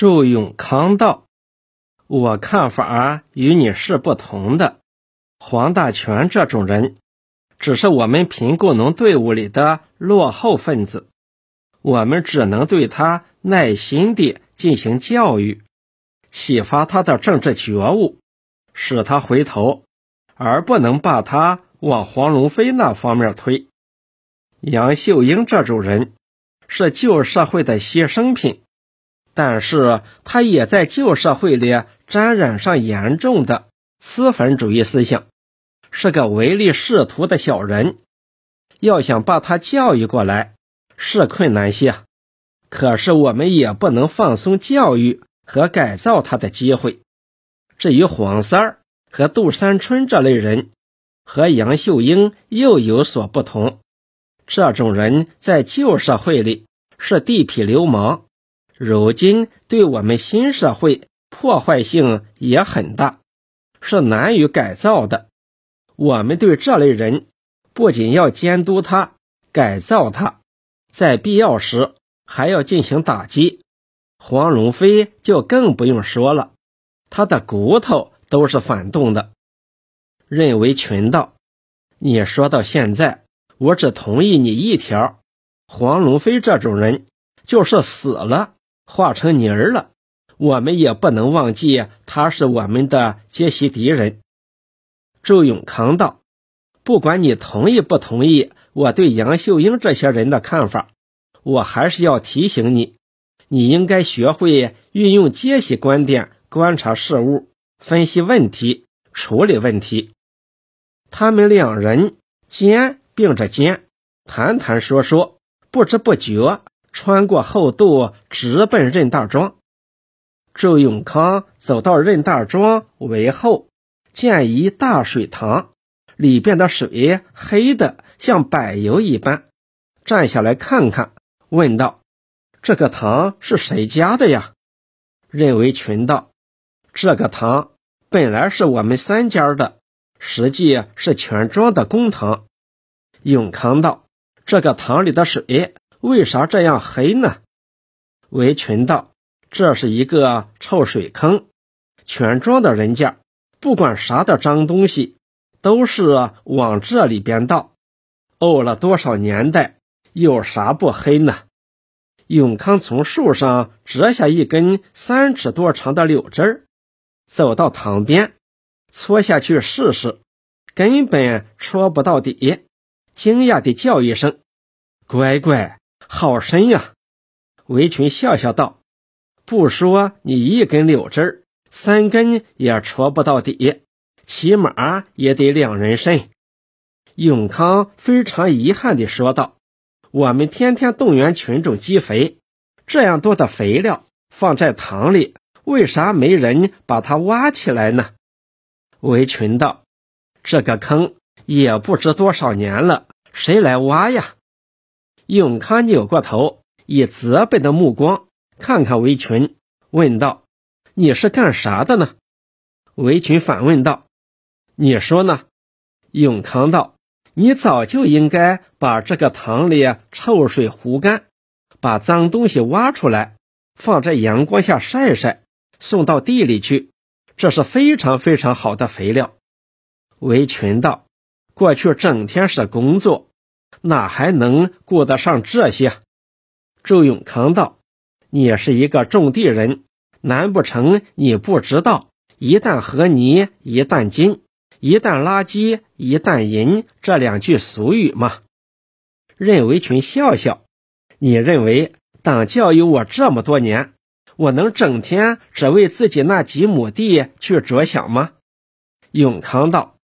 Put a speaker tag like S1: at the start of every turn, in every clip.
S1: 祝永康道：“我看法与你是不同的。黄大全这种人，只是我们贫雇农队伍里的落后分子，我们只能对他耐心地进行教育，启发他的政治觉悟，使他回头，而不能把他往黄龙飞那方面推。杨秀英这种人，是旧社会的牺牲品。”但是他也在旧社会里沾染上严重的资本主义思想，是个唯利是图的小人。要想把他教育过来，是困难些。可是我们也不能放松教育和改造他的机会。至于黄三儿和杜三春这类人，和杨秀英又有所不同。这种人在旧社会里是地痞流氓。如今对我们新社会破坏性也很大，是难于改造的。我们对这类人不仅要监督他、改造他，在必要时还要进行打击。黄龙飞就更不用说了，他的骨头都是反动的。认为群道，你说到现在，我只同意你一条：黄龙飞这种人就是死了。化成泥儿了，我们也不能忘记他是我们的阶级敌人。周永康道：“不管你同意不同意我对杨秀英这些人的看法，我还是要提醒你，你应该学会运用阶级观点观察事物、分析问题、处理问题。”他们两人肩并着肩，谈谈说说，不知不觉。穿过后渡，直奔任大庄。周永康走到任大庄围后，见一大水塘，里边的水黑的像柏油一般。站下来看看，问道：“这个塘是谁家的呀？”任维群道：“这个塘本来是我们三家的，实际是全庄的公塘。”永康道：“这个塘里的水。”为啥这样黑呢？维群道：“这是一个臭水坑，全庄的人家不管啥的脏东西，都是往这里边倒。沤了多少年代，有啥不黑呢？”永康从树上折下一根三尺多长的柳枝儿，走到塘边，搓下去试试，根本戳不到底，惊讶地叫一声：“乖乖！”好深呀！围裙笑笑道：“不说你一根柳枝三根也戳不到底，起码也得两人深。”永康非常遗憾地说道：“我们天天动员群众积肥，这样多的肥料放在塘里，为啥没人把它挖起来呢？”围裙道：“这个坑也不知多少年了，谁来挖呀？”永康扭过头，以责备的目光看看围裙，问道：“你是干啥的呢？”围裙反问道：“你说呢？”永康道：“你早就应该把这个塘里臭水糊干，把脏东西挖出来，放在阳光下晒晒，送到地里去，这是非常非常好的肥料。”围裙道：“过去整天是工作。”哪还能顾得上这些？周永康道：“你是一个种地人，难不成你不知道‘一担和泥一担金，一担垃圾一担银’这两句俗语吗？”任维群笑笑：“你认为党教育我这么多年，我能整天只为自己那几亩地去着想吗？”永康道：“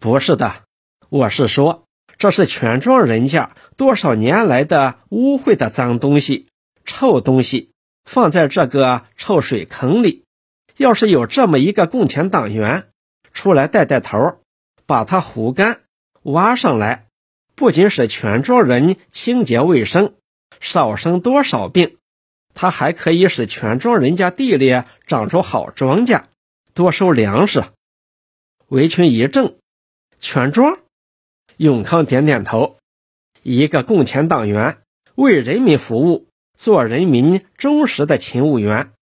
S1: 不是的，我是说。”这是全庄人家多少年来的污秽的脏东西、臭东西，放在这个臭水坑里。要是有这么一个共产党员出来带带头，把它糊干、挖上来，不仅使全庄人清洁卫生，少生多少病，他还可以使全庄人家地里长出好庄稼，多收粮食。围裙一正，全庄。永康点点头，一个共产党员为人民服务，做人民忠实的勤务员，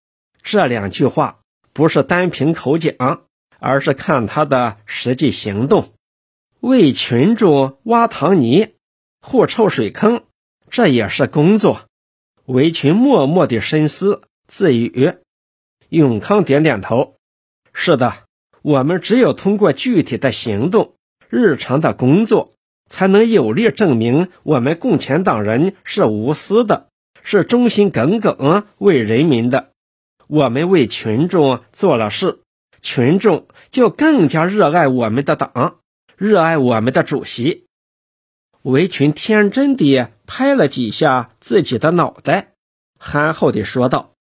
S1: 这两句话不是单凭口讲，而是看他的实际行动。为群众挖塘泥、护臭水坑，这也是工作。围裙默默地深思自语。永康点点头：“是的，我们只有通过具体的行动、日常的工作，才能有力证明我们共产党人是无私的，是忠心耿耿为人民的。我们为群众做了事，群众就更加热爱我们的党，热爱我们的主席。”围裙天真地拍了几下自己的脑袋，憨厚地说道。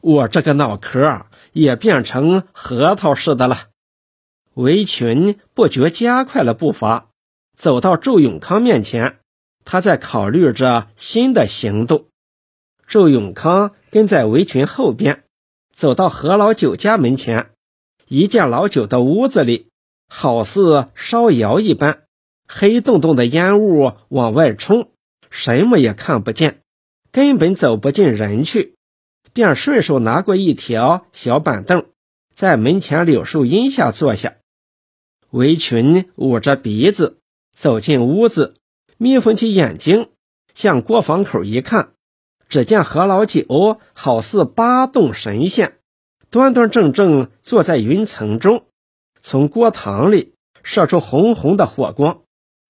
S1: 我这个脑壳也变成核桃似的了。围裙不觉加快了步伐，走到周永康面前。他在考虑着新的行动。周永康跟在围裙后边，走到何老九家门前。一见老九的屋子里，好似烧窑一般，黑洞洞的烟雾往外冲，什么也看不见，根本走不进人去。便顺手拿过一条小板凳，在门前柳树荫下坐下。围裙捂着鼻子走进屋子，眯缝起眼睛，向锅房口一看，只见何老九好似八洞神仙，端端正正坐在云层中，从锅膛里射出红红的火光，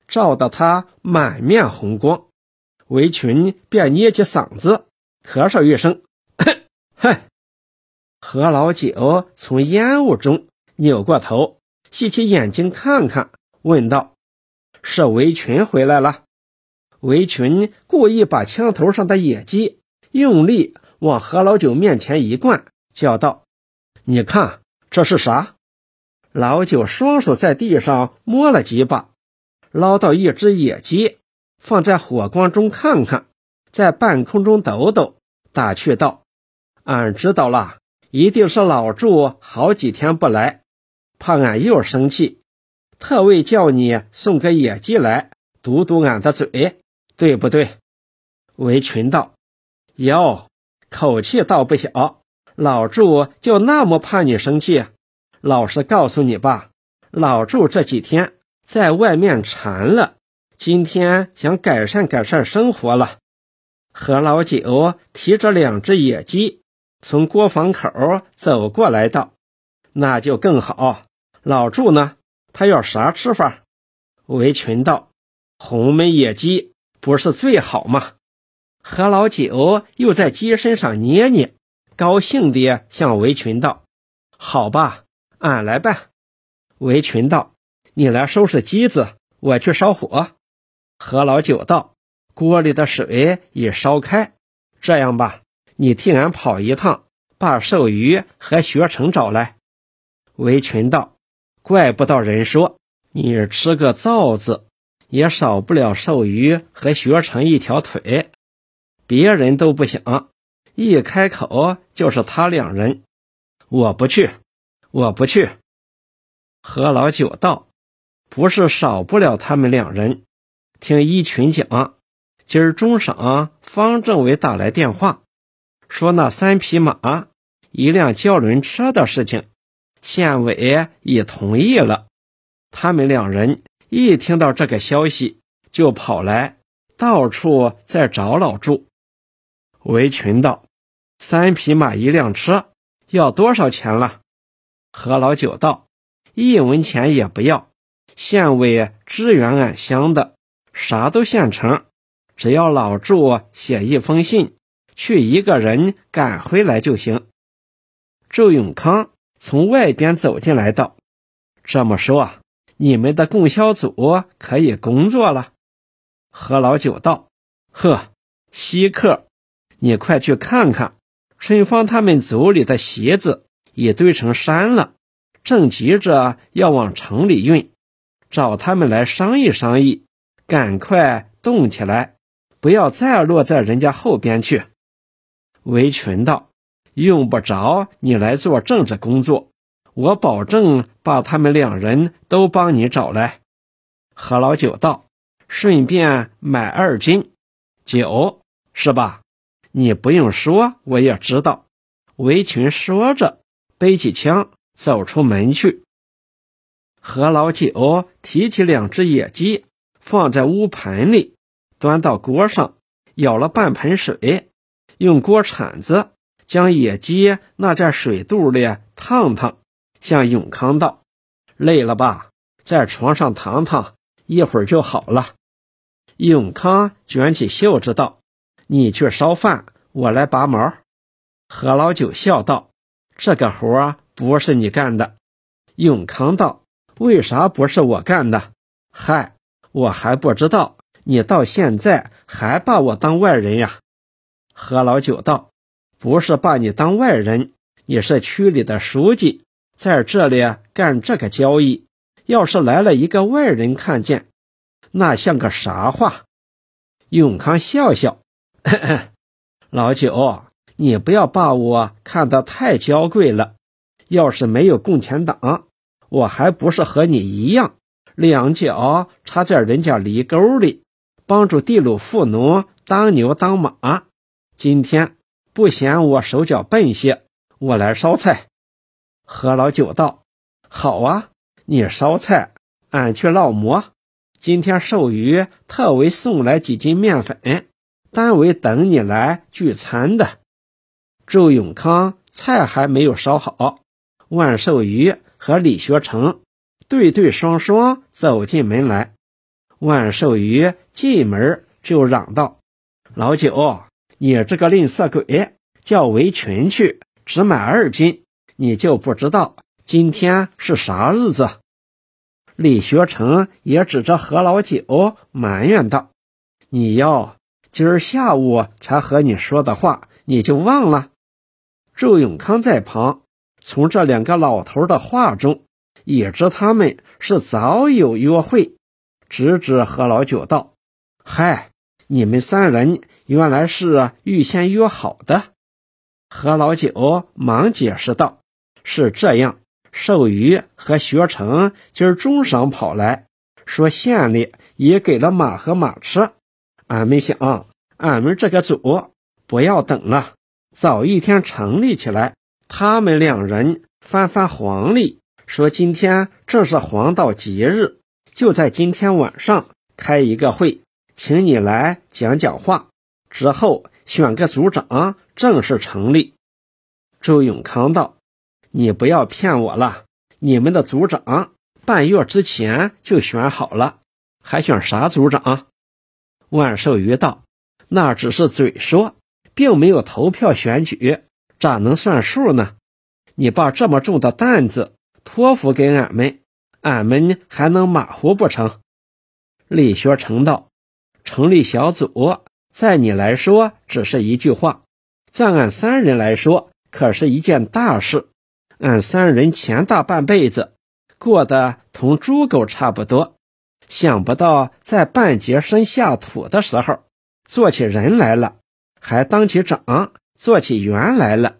S1: 照得他满面红光。围裙便捏起嗓子咳嗽一声。哼！何老九从烟雾中扭过头，细起眼睛看看，问道：“是围裙回来了？”围裙故意把枪头上的野鸡用力往何老九面前一灌，叫道：“你看这是啥？”老九双手在地上摸了几把，捞到一只野鸡，放在火光中看看，在半空中抖抖，打趣道。俺知道了，一定是老祝好几天不来，怕俺又生气，特为叫你送个野鸡来堵堵俺的嘴，对不对？围裙道：“哟，口气倒不小。老祝就那么怕你生气？老实告诉你吧，老祝这几天在外面馋了，今天想改善改善生活了。”何老九提着两只野鸡。从锅房口走过来道：“那就更好。老祝呢？他要啥吃法？”围裙道：“红焖野鸡不是最好吗？”何老九又在鸡身上捏捏，高兴地向围裙道：“好吧，俺来办。”围裙道：“你来收拾鸡子，我去烧火。”何老九道：“锅里的水已烧开，这样吧。”你替俺跑一趟，把寿鱼和学成找来。围裙道：“怪不到人说你吃个灶子，也少不了寿鱼和学成一条腿。别人都不想，一开口就是他两人。我不去，我不去。”何老九道：“不是少不了他们两人。听一群讲，今儿中晌，方政委打来电话。”说那三匹马、一辆轿轮车的事情，县委已同意了。他们两人一听到这个消息，就跑来，到处在找老祝。围裙道：“三匹马一辆车，要多少钱了？”何老九道：“一文钱也不要，县委支援俺乡的，啥都现成，只要老祝写一封信。”去一个人赶回来就行。周永康从外边走进来道：“这么说，你们的供销组可以工作了。”何老九道：“呵，稀客，你快去看看，春芳他们组里的席子已堆成山了，正急着要往城里运，找他们来商议商议，赶快动起来，不要再落在人家后边去。”围裙道：“用不着你来做政治工作，我保证把他们两人都帮你找来。”何老九道：“顺便买二斤酒，是吧？你不用说，我也知道。围裙说着，背起枪走出门去。何老九提起两只野鸡，放在乌盆里，端到锅上，舀了半盆水，用锅铲子将野鸡那在水肚里烫烫，向永康道：“累了吧，在床上躺躺，一会儿就好了。”永康卷起袖子道：“你去烧饭，我来拔毛。”何老九笑道：“这个活不是你干的。”永康道：“为啥不是我干的？”“嗨，我还不知道，你到现在还把我当外人呀？”何老九道：“不是把你当外人，你是区里的书记，在这里干这个交易。要是来了一个外人看见，那像个啥话？”永康笑笑：“ 老九。”你不要把我看得太娇贵了。要是没有共产党，我还不是和你一样，两脚插在人家犁沟里，帮助地主富农当牛当马。今天不嫌我手脚笨些，我来烧菜。何老九道：“好啊，你烧菜，俺去烙馍。今天寿余特为送来几斤面粉，单位等你来聚餐的。”周永康菜还没有烧好，万寿余和李学成对对双双走进门来。万寿余进门就嚷道：“老九，你这个吝啬鬼，叫围裙去，只买二斤，你就不知道今天是啥日子？”李学成也指着何老九埋怨道：“你要今儿下午才和你说的话，你就忘了？”周永康在旁，从这两个老头的话中，也知他们是早有约会，直指何老九道：“嗨，你们三人原来是预先约好的。”何老九忙解释道：“是这样，寿余和学成今儿中晌跑来说，县里也给了马和马吃，俺们想，俺们这个组不要等了。”早一天成立起来，他们两人翻翻黄历，说今天正是黄道吉日，就在今天晚上开一个会，请你来讲讲话，之后选个组长正式成立。周永康道：“你不要骗我了，你们的组长半月之前就选好了，还选啥组长？”万寿余道：“那只是嘴说。”并没有投票选举，咋能算数呢？你把这么重的担子托付给俺们，俺们还能马虎不成？李学成道：“成立小组，在你来说只是一句话，在俺三人来说可是一件大事。俺三人前大半辈子过得同猪狗差不多，想不到在半截身下土的时候，做起人来了。”还当起长，做起员来了。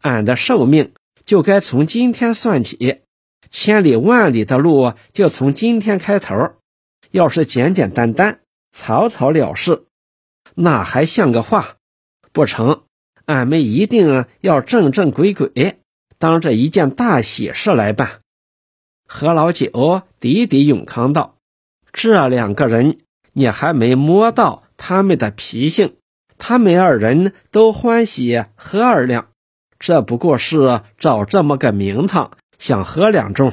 S1: 俺的寿命就该从今天算起，千里万里的路就从今天开头。要是简简单单、草草了事，那还像个话？不成，俺们一定要正正规规，当这一件大喜事来办。何老九抵抵永康道：“这两个人，你还没摸到他们的脾性。”他们二人都欢喜喝二两，这不过是找这么个名堂，想喝两盅。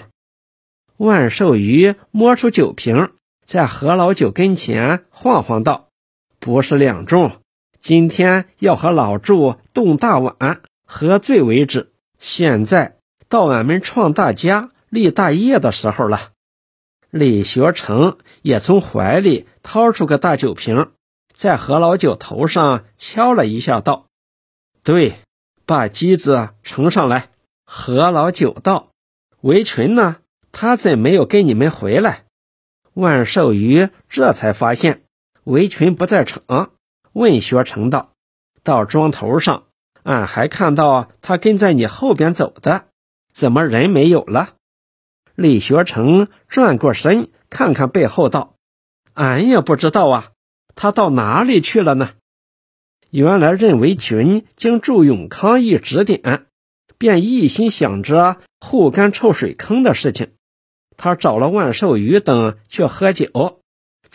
S1: 万寿余摸出酒瓶，在何老九跟前晃晃道：“不是两盅，今天要和老祝动大碗，喝醉为止。现在到俺们创大家、立大业的时候了。”李学成也从怀里掏出个大酒瓶。在何老九头上敲了一下，道：“对，把机子呈上来。”何老九道：“围裙呢？他怎没有跟你们回来？”万寿余这才发现围裙不在场，问学成道：“到庄头上，俺还看到他跟在你后边走的，怎么人没有了？”李学成转过身看看背后，道：“俺也不知道啊。”他到哪里去了呢？原来任维群经祝永康一指点，便一心想着护干臭水坑的事情。他找了万寿余等去喝酒，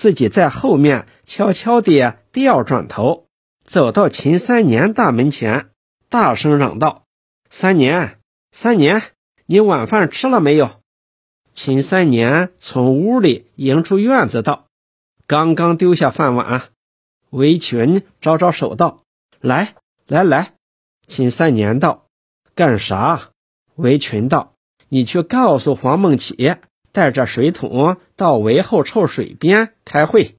S1: 自己在后面悄悄地调转头，走到秦三年大门前，大声嚷道：“三年，三年，你晚饭吃了没有？”秦三年从屋里迎出院子道：“刚刚丢下饭碗。”围裙招招手道：“来，来，来。”秦三年道：“干啥？”围裙道：“你去告诉黄梦启。”带着水桶到围后臭水边开会。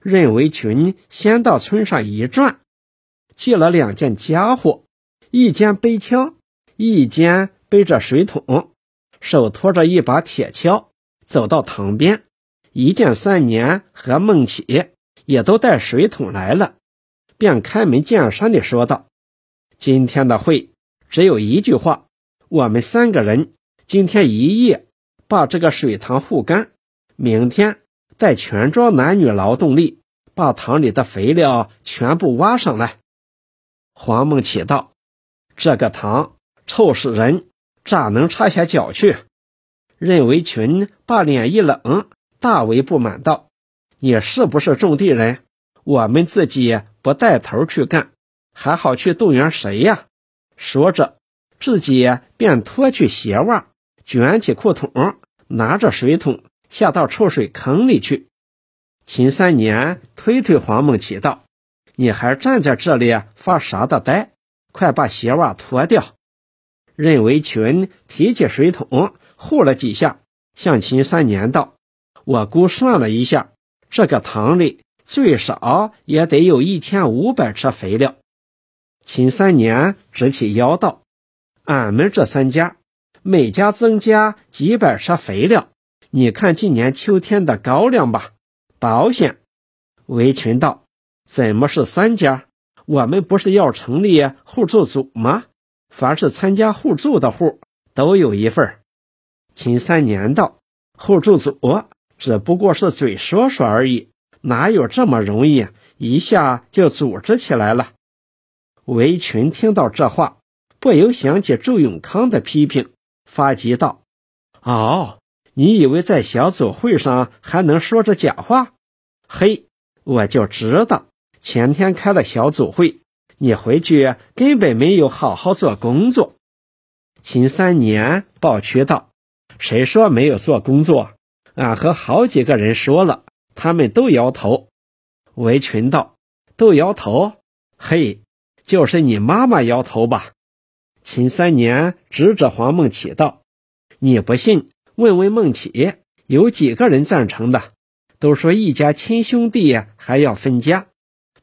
S1: 任维群先到村上一转，借了两件家伙，一件背枪，一件背着水桶，手托着一把铁锹，走到塘边，一见三年和孟起也都带水桶来了，便开门见山地说道：“今天的会只有一句话，我们三个人今天一夜。”把这个水塘护干，明天带全庄男女劳动力把塘里的肥料全部挖上来。黄梦起道：“这个塘臭死人，咋能插下脚去？”任维群把脸一冷，大为不满道：“你是不是种地人？我们自己不带头去干，还好去动员谁呀？”说着，自己便脱去鞋袜。卷起裤筒，拿着水桶下到臭水坑里去。秦三年推推黄梦启道：“你还站在这里发啥的呆？快把鞋袜脱掉！”任维群提起水桶护了几下，向秦三年道：“我估算了一下，这个塘里最少也得有一千五百车肥料。”秦三年直起腰道：“俺们这三家。”每家增加几百车肥料，你看今年秋天的高粱吧，保险。围裙道：“怎么是三家？我们不是要成立互助组吗？凡是参加互助的户都有一份。”秦三年道：“互助组只不过是嘴说说而已，哪有这么容易一下就组织起来了？”围裙听到这话，不由想起周永康的批评。发急道：“哦，你以为在小组会上还能说着假话？嘿，我就知道，前天开了小组会，你回去根本没有好好做工作。”秦三年抱屈道：“谁说没有做工作？俺和好几个人说了，他们都摇头。”围裙道：“都摇头？嘿，就是你妈妈摇头吧？”秦三年指着黄梦启道：“你不信，问问梦启，有几个人赞成的？都说一家亲兄弟还要分家，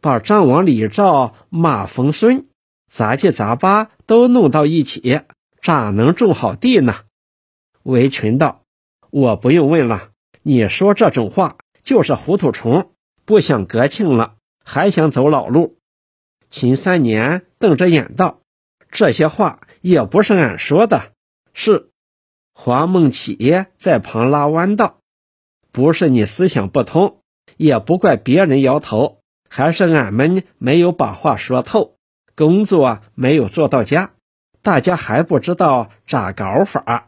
S1: 把张王李赵马冯孙杂七杂八都弄到一起，咋能种好地呢？”围裙道：“我不用问了，你说这种话就是糊涂虫，不想国庆了，还想走老路。”秦三年瞪着眼道。这些话也不是俺说的，是黄梦启在旁拉弯道：“不是你思想不通，也不怪别人摇头，还是俺们没有把话说透，工作没有做到家，大家还不知道咋搞法。”